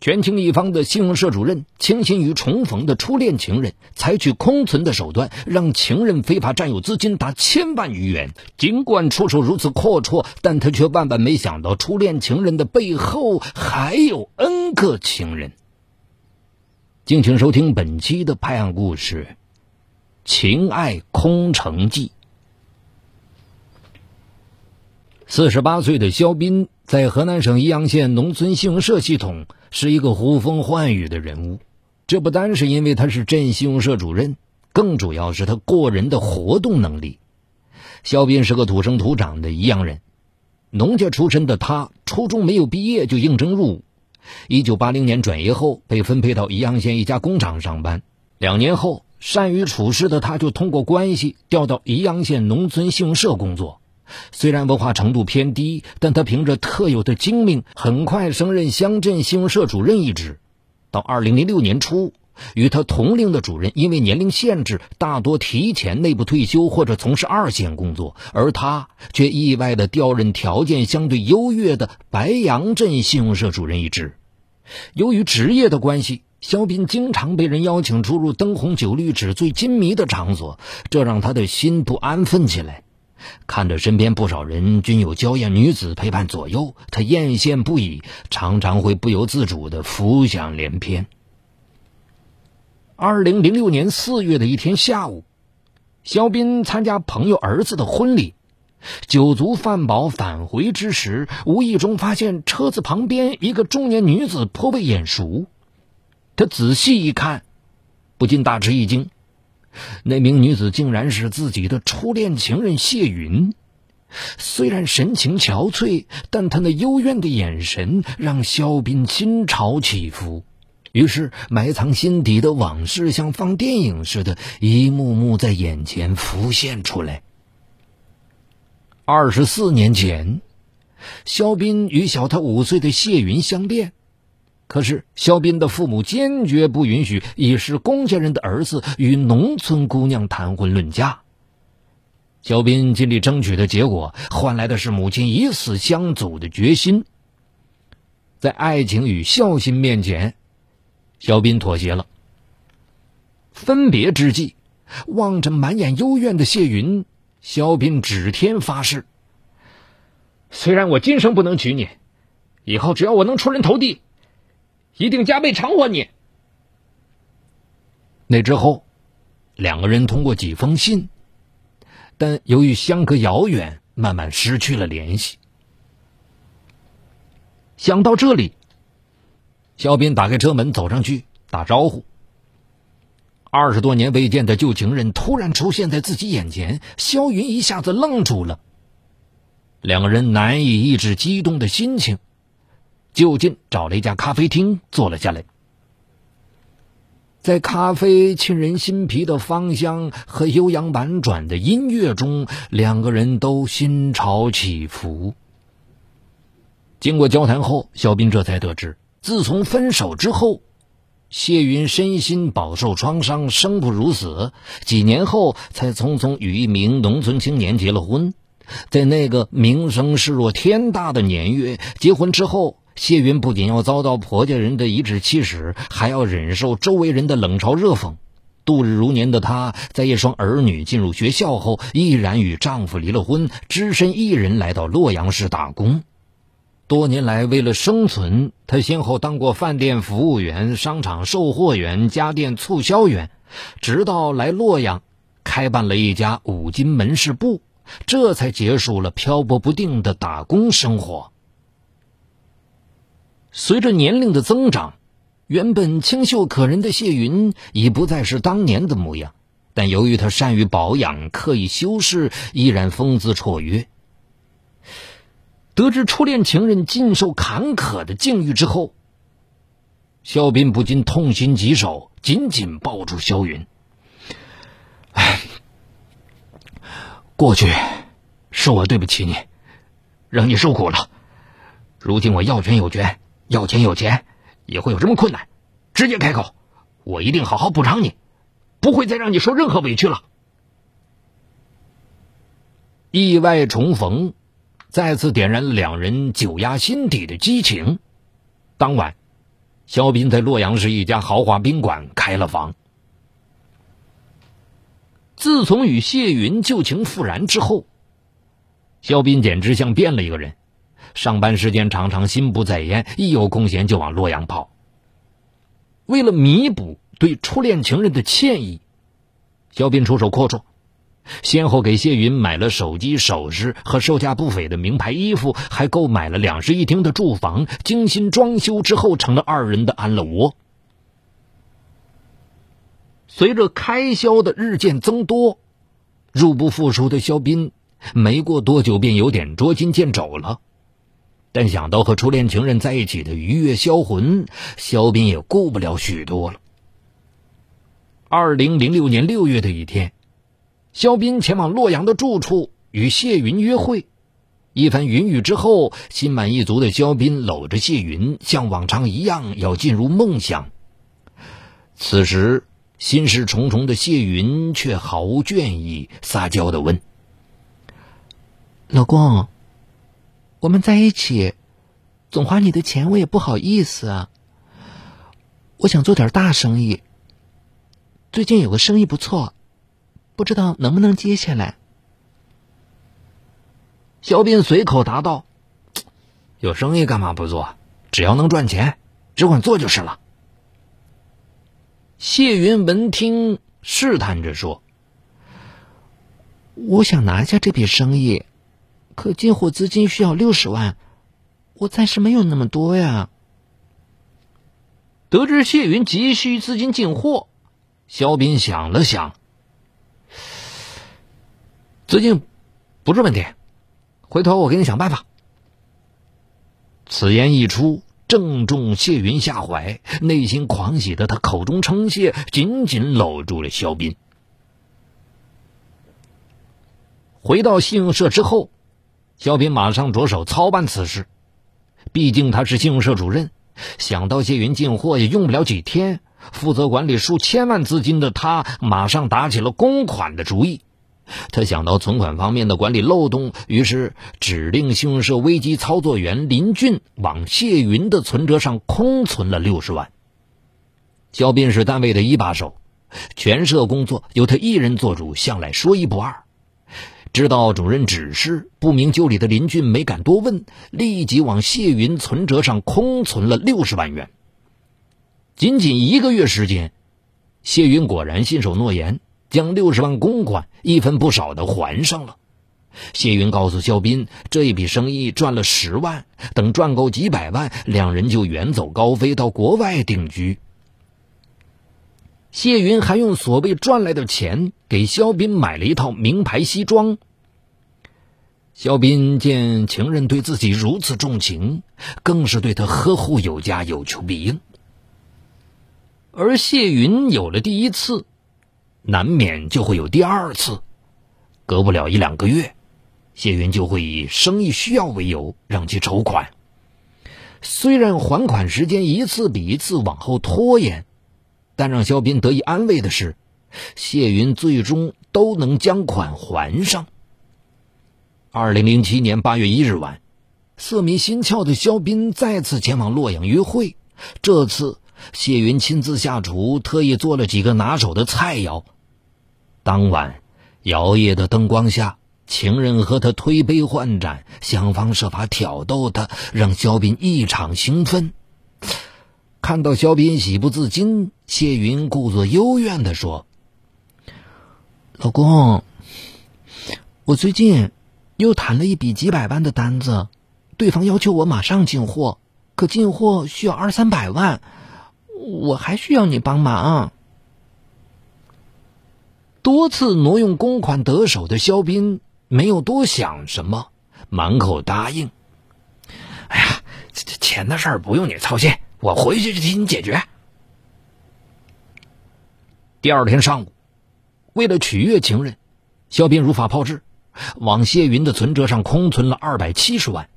权倾一方的信用社主任倾心于重逢的初恋情人，采取空存的手段，让情人非法占有资金达千万余元。尽管出手如此阔绰，但他却万万没想到，初恋情人的背后还有 N 个情人。敬请收听本期的拍案故事《情爱空城计》。四十八岁的肖斌在河南省宜阳县农村信用社系统是一个呼风唤雨的人物。这不单是因为他是镇信用社主任，更主要是他过人的活动能力。肖斌是个土生土长的宜阳人，农家出身的他，初中没有毕业就应征入伍。一九八零年转业后，被分配到宜阳县一家工厂上班。两年后，善于处事的他就通过关系调到宜阳县农村信用社工作。虽然文化程度偏低，但他凭着特有的精明，很快升任乡镇信用社主任一职。到二零零六年初，与他同龄的主任因为年龄限制，大多提前内部退休或者从事二线工作，而他却意外的调任条件相对优越的白杨镇信用社主任一职。由于职业的关系，肖斌经常被人邀请出入灯红酒绿、纸醉金迷的场所，这让他的心不安分起来。看着身边不少人均有娇艳女子陪伴左右，他艳羡不已，常常会不由自主的浮想联翩。二零零六年四月的一天下午，肖斌参加朋友儿子的婚礼，酒足饭饱返回之时，无意中发现车子旁边一个中年女子颇为眼熟，他仔细一看，不禁大吃一惊。那名女子竟然是自己的初恋情人谢云，虽然神情憔悴，但她那幽怨的眼神让肖斌心潮起伏。于是，埋藏心底的往事像放电影似的，一幕幕在眼前浮现出来。二十四年前，肖斌与小他五岁的谢云相恋。可是，肖斌的父母坚决不允许已是公家人的儿子与农村姑娘谈婚论嫁。肖斌尽力争取的结果，换来的是母亲以死相阻的决心。在爱情与孝心面前，肖斌妥协了。分别之际，望着满眼幽怨的谢云，肖斌指天发誓：虽然我今生不能娶你，以后只要我能出人头地。一定加倍偿还你。那之后，两个人通过几封信，但由于相隔遥远，慢慢失去了联系。想到这里，肖斌打开车门走上去打招呼。二十多年未见的旧情人突然出现在自己眼前，肖云一下子愣住了。两个人难以抑制激动的心情。就近找了一家咖啡厅坐了下来，在咖啡沁人心脾的芳香和悠扬婉转的音乐中，两个人都心潮起伏。经过交谈后，小斌这才得知，自从分手之后，谢云身心饱受创伤，生不如死。几年后，才匆匆与一名农村青年结了婚。在那个名声势若天大的年月，结婚之后。谢云不仅要遭到婆家人的颐指气使，还要忍受周围人的冷嘲热讽。度日如年的她，在一双儿女进入学校后，毅然与丈夫离了婚，只身一人来到洛阳市打工。多年来，为了生存，她先后当过饭店服务员、商场售货员、家电促销员，直到来洛阳，开办了一家五金门市部，这才结束了漂泊不定的打工生活。随着年龄的增长，原本清秀可人的谢云已不再是当年的模样。但由于她善于保养、刻意修饰，依然风姿绰约。得知初恋情人尽受坎坷的境遇之后，肖斌不禁痛心疾首，紧紧抱住肖云。唉，过去是我对不起你，让你受苦了。如今我要权有权。要钱有钱，也会有什么困难？直接开口，我一定好好补偿你，不会再让你受任何委屈了。意外重逢，再次点燃了两人久压心底的激情。当晚，肖斌在洛阳市一家豪华宾馆开了房。自从与谢云旧情复燃之后，肖斌简直像变了一个人。上班时间常常心不在焉，一有空闲就往洛阳跑。为了弥补对初恋情人的歉意，肖斌出手阔绰。先后给谢云买了手机、首饰和售价不菲的名牌衣服，还购买了两室一厅的住房，精心装修之后成了二人的安乐窝。随着开销的日渐增多，入不敷出的肖斌没过多久便有点捉襟见肘了。但想到和初恋情人在一起的愉悦销魂，肖斌也顾不了许多了。二零零六年六月的一天。肖斌前往洛阳的住处与谢云约会，一番云雨之后，心满意足的肖斌搂着谢云，像往常一样要进入梦乡。此时，心事重重的谢云却毫无倦意，撒娇的问：“老公，我们在一起，总花你的钱，我也不好意思啊。我想做点大生意，最近有个生意不错。”不知道能不能接下来？肖斌随口答道：“有生意干嘛不做？只要能赚钱，只管做就是了。”谢云闻听，试探着说：“我想拿下这笔生意，可进货资金需要六十万，我暂时没有那么多呀。”得知谢云急需资金进货，肖斌想了想。资金不是问题，回头我给你想办法。此言一出，正中谢云下怀，内心狂喜的他口中称谢，紧紧搂住了肖斌。回到信用社之后，肖斌马上着手操办此事。毕竟他是信用社主任，想到谢云进货也用不了几天，负责管理数千万资金的他，马上打起了公款的主意。他想到存款方面的管理漏洞，于是指令信用社危机操作员林俊往谢云的存折上空存了六十万。肖斌是单位的一把手，全社工作由他一人做主，向来说一不二。知道主任指示，不明就里的林俊没敢多问，立即往谢云存折上空存了六十万元。仅仅一个月时间，谢云果然信守诺言。将六十万公款一分不少的还上了。谢云告诉肖斌，这一笔生意赚了十万，等赚够几百万，两人就远走高飞到国外定居。谢云还用所谓赚来的钱给肖斌买了一套名牌西装。肖斌见情人对自己如此重情，更是对他呵护有加，有求必应。而谢云有了第一次。难免就会有第二次，隔不了一两个月，谢云就会以生意需要为由让其筹款。虽然还款时间一次比一次往后拖延，但让肖斌得以安慰的是，谢云最终都能将款还上。二零零七年八月一日晚，色迷心窍的肖斌再次前往洛阳约会，这次。谢云亲自下厨，特意做了几个拿手的菜肴。当晚，摇曳的灯光下，情人和他推杯换盏，想方设法挑逗他，让肖斌异常兴奋。看到肖斌喜不自禁，谢云故作幽怨地说：“老公，我最近又谈了一笔几百万的单子，对方要求我马上进货，可进货需要二三百万。”我还需要你帮忙。多次挪用公款得手的肖斌没有多想什么，满口答应。哎呀，这这钱的事儿不用你操心，我回去就替你解决。第二天上午，为了取悦情人，肖斌如法炮制，往谢云的存折上空存了二百七十万。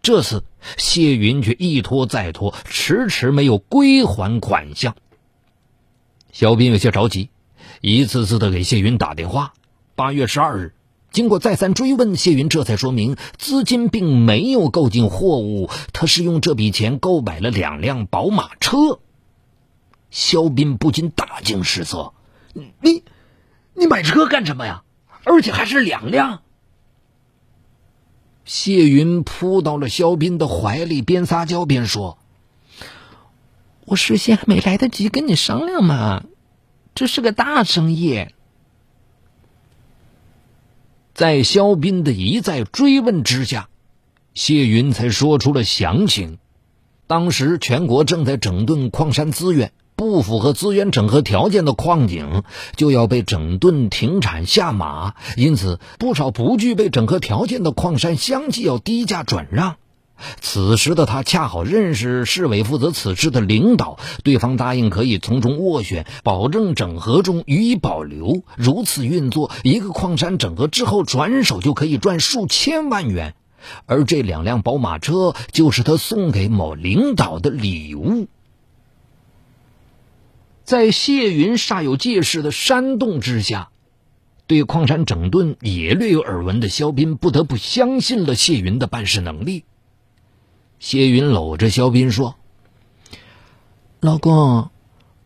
这次谢云却一拖再拖，迟迟没有归还款项。肖斌有些着急，一次次的给谢云打电话。八月十二日，经过再三追问，谢云这才说明资金并没有购进货物，他是用这笔钱购买了两辆宝马车。肖斌不禁大惊失色：“你，你买车干什么呀？而且还是两辆？”谢云扑到了肖斌的怀里，边撒娇边说：“我事先还没来得及跟你商量嘛，这是个大生意。”在肖斌的一再追问之下，谢云才说出了详情。当时全国正在整顿矿山资源，不符合资源整合条件的矿井就要被整顿停产下马，因此不少不具备整合条件的矿山相继要低价转让。此时的他恰好认识市委负责此事的领导，对方答应可以从中斡旋，保证整合中予以保留。如此运作，一个矿山整合之后转手就可以赚数千万元，而这两辆宝马车就是他送给某领导的礼物。在谢云煞有介事的煽动之下，对矿山整顿也略有耳闻的肖斌不得不相信了谢云的办事能力。谢云搂着肖斌说：“老公，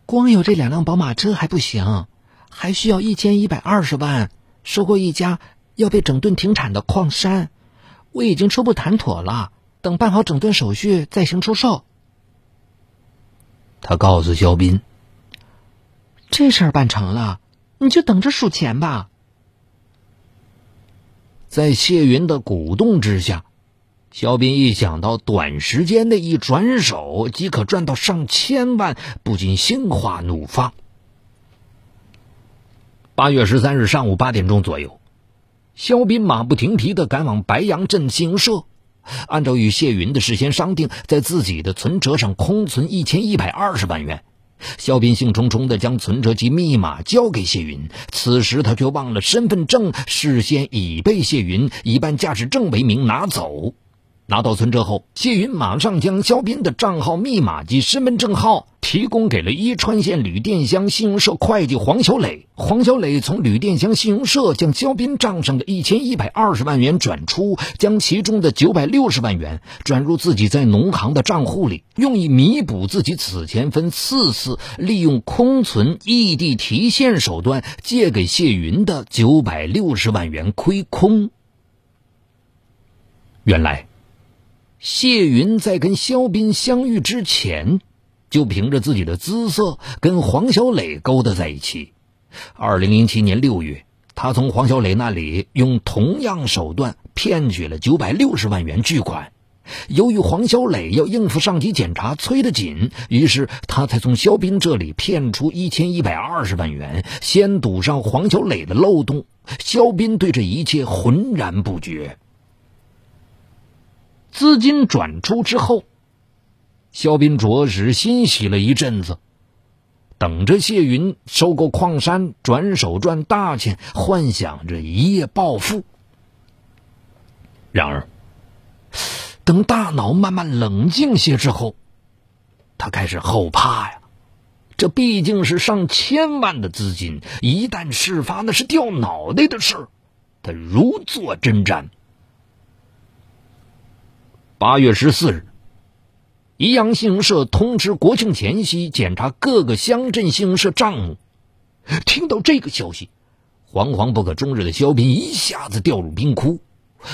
光有这两辆宝马车还不行，还需要一千一百二十万收购一家要被整顿停产的矿山。我已经初步谈妥了，等办好整顿手续再行出售。”他告诉肖斌：“这事儿办成了，你就等着数钱吧。”在谢云的鼓动之下。肖斌一想到短时间内一转手即可赚到上千万，不禁心花怒放。八月十三日上午八点钟左右，肖斌马不停蹄的赶往白杨镇信用社，按照与谢云的事先商定，在自己的存折上空存一千一百二十万元。肖斌兴冲冲的将存折及密码交给谢云，此时他却忘了身份证事先已被谢云以办驾驶证为名拿走。拿到存折后，谢云马上将肖斌的账号密码及身份证号提供给了伊川县吕店乡信用社会计黄小磊。黄小磊从吕店乡信用社将肖斌账上的一千一百二十万元转出，将其中的九百六十万元转入自己在农行的账户里，用以弥补自己此前分四次利用空存异地提现手段借给谢云的九百六十万元亏空。原来。谢云在跟肖斌相遇之前，就凭着自己的姿色跟黄小磊勾搭在一起。二零零七年六月，他从黄小磊那里用同样手段骗取了九百六十万元巨款。由于黄小磊要应付上级检查催得紧，于是他才从肖斌这里骗出一千一百二十万元，先堵上黄小磊的漏洞。肖斌对这一切浑然不觉。资金转出之后，肖斌着实欣喜了一阵子，等着谢云收购矿山转手赚大钱，幻想着一夜暴富。然而，等大脑慢慢冷静些之后，他开始后怕呀。这毕竟是上千万的资金，一旦事发，那是掉脑袋的事。他如坐针毡。八月十四日，宜阳信用社通知国庆前夕检查各个乡镇信用社账目。听到这个消息，惶惶不可终日的肖斌一下子掉入冰窟。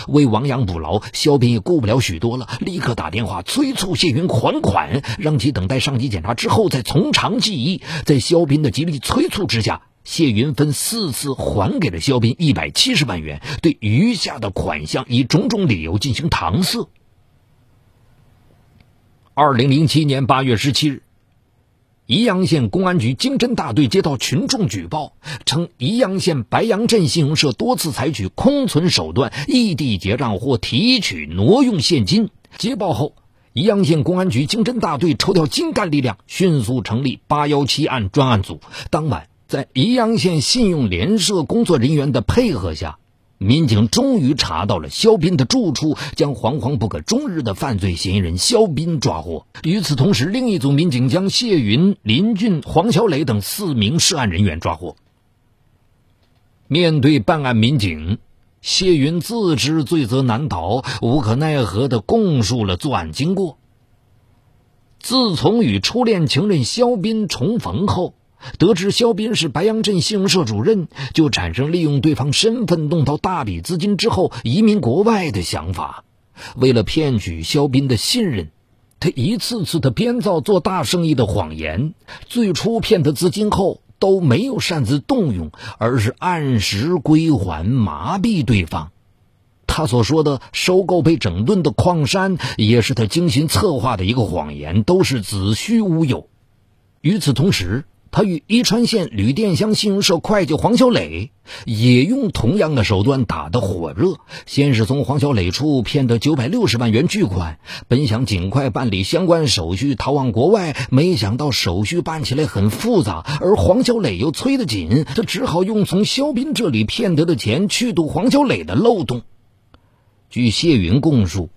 为亡羊补牢，肖斌也顾不了许多了，立刻打电话催促谢云还款，让其等待上级检查之后再从长计议。在肖斌的极力催促之下，谢云分四次还给了肖斌一百七十万元，对余下的款项以种种理由进行搪塞。二零零七年八月十七日，宜阳县公安局经侦大队接到群众举报，称宜阳县白杨镇信用社多次采取空存手段异地结账或提取挪用现金。接报后，宜阳县公安局经侦大队抽调精干力量，迅速成立“八幺七案”专案组。当晚，在宜阳县信用联社工作人员的配合下。民警终于查到了肖斌的住处，将惶惶不可终日的犯罪嫌疑人肖斌抓获。与此同时，另一组民警将谢云、林俊、黄小磊等四名涉案人员抓获。面对办案民警，谢云自知罪责难逃，无可奈何的供述了作案经过。自从与初恋情人肖斌重逢后，得知肖斌是白杨镇信用社主任，就产生利用对方身份弄到大笔资金之后移民国外的想法。为了骗取肖斌的信任，他一次次的编造做大生意的谎言。最初骗得资金后，都没有擅自动用，而是按时归还，麻痹对方。他所说的收购被整顿的矿山，也是他精心策划的一个谎言，都是子虚乌有。与此同时，他与伊川县吕店乡信用社会计黄小磊也用同样的手段打得火热。先是从黄小磊处骗得九百六十万元巨款，本想尽快办理相关手续逃往国外，没想到手续办起来很复杂，而黄小磊又催得紧，他只好用从肖斌这里骗得的钱去堵黄小磊的漏洞。据谢云供述。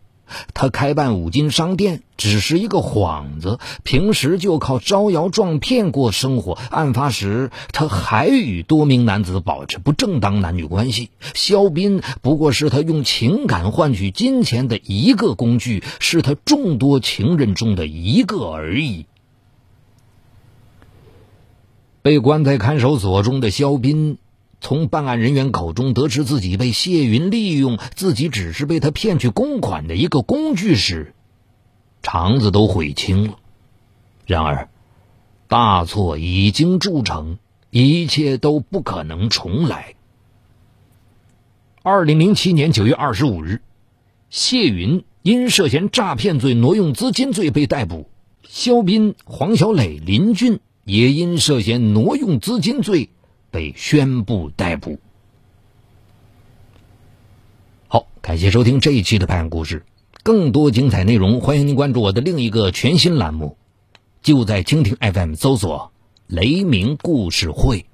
他开办五金商店只是一个幌子，平时就靠招摇撞骗过生活。案发时，他还与多名男子保持不正当男女关系。肖斌不过是他用情感换取金钱的一个工具，是他众多情人中的一个而已。被关在看守所中的肖斌。从办案人员口中得知自己被谢云利用，自己只是被他骗取公款的一个工具时，肠子都悔青了。然而，大错已经铸成，一切都不可能重来。二零零七年九月二十五日，谢云因涉嫌诈骗罪、挪用资金罪被逮捕，肖斌、黄小磊、林俊也因涉嫌挪用资金罪。被宣布逮捕。好，感谢收听这一期的《拍案故事》，更多精彩内容，欢迎您关注我的另一个全新栏目，就在蜻蜓 FM 搜索“雷鸣故事会”。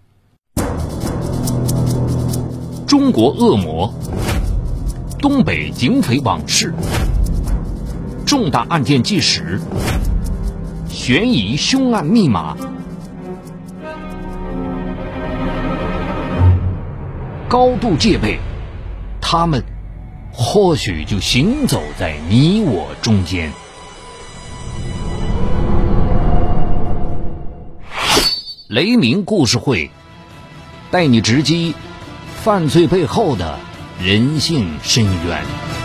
中国恶魔，东北警匪往事，重大案件纪实，悬疑凶案密码。高度戒备，他们或许就行走在你我中间。雷鸣故事会带你直击犯罪背后的人性深渊。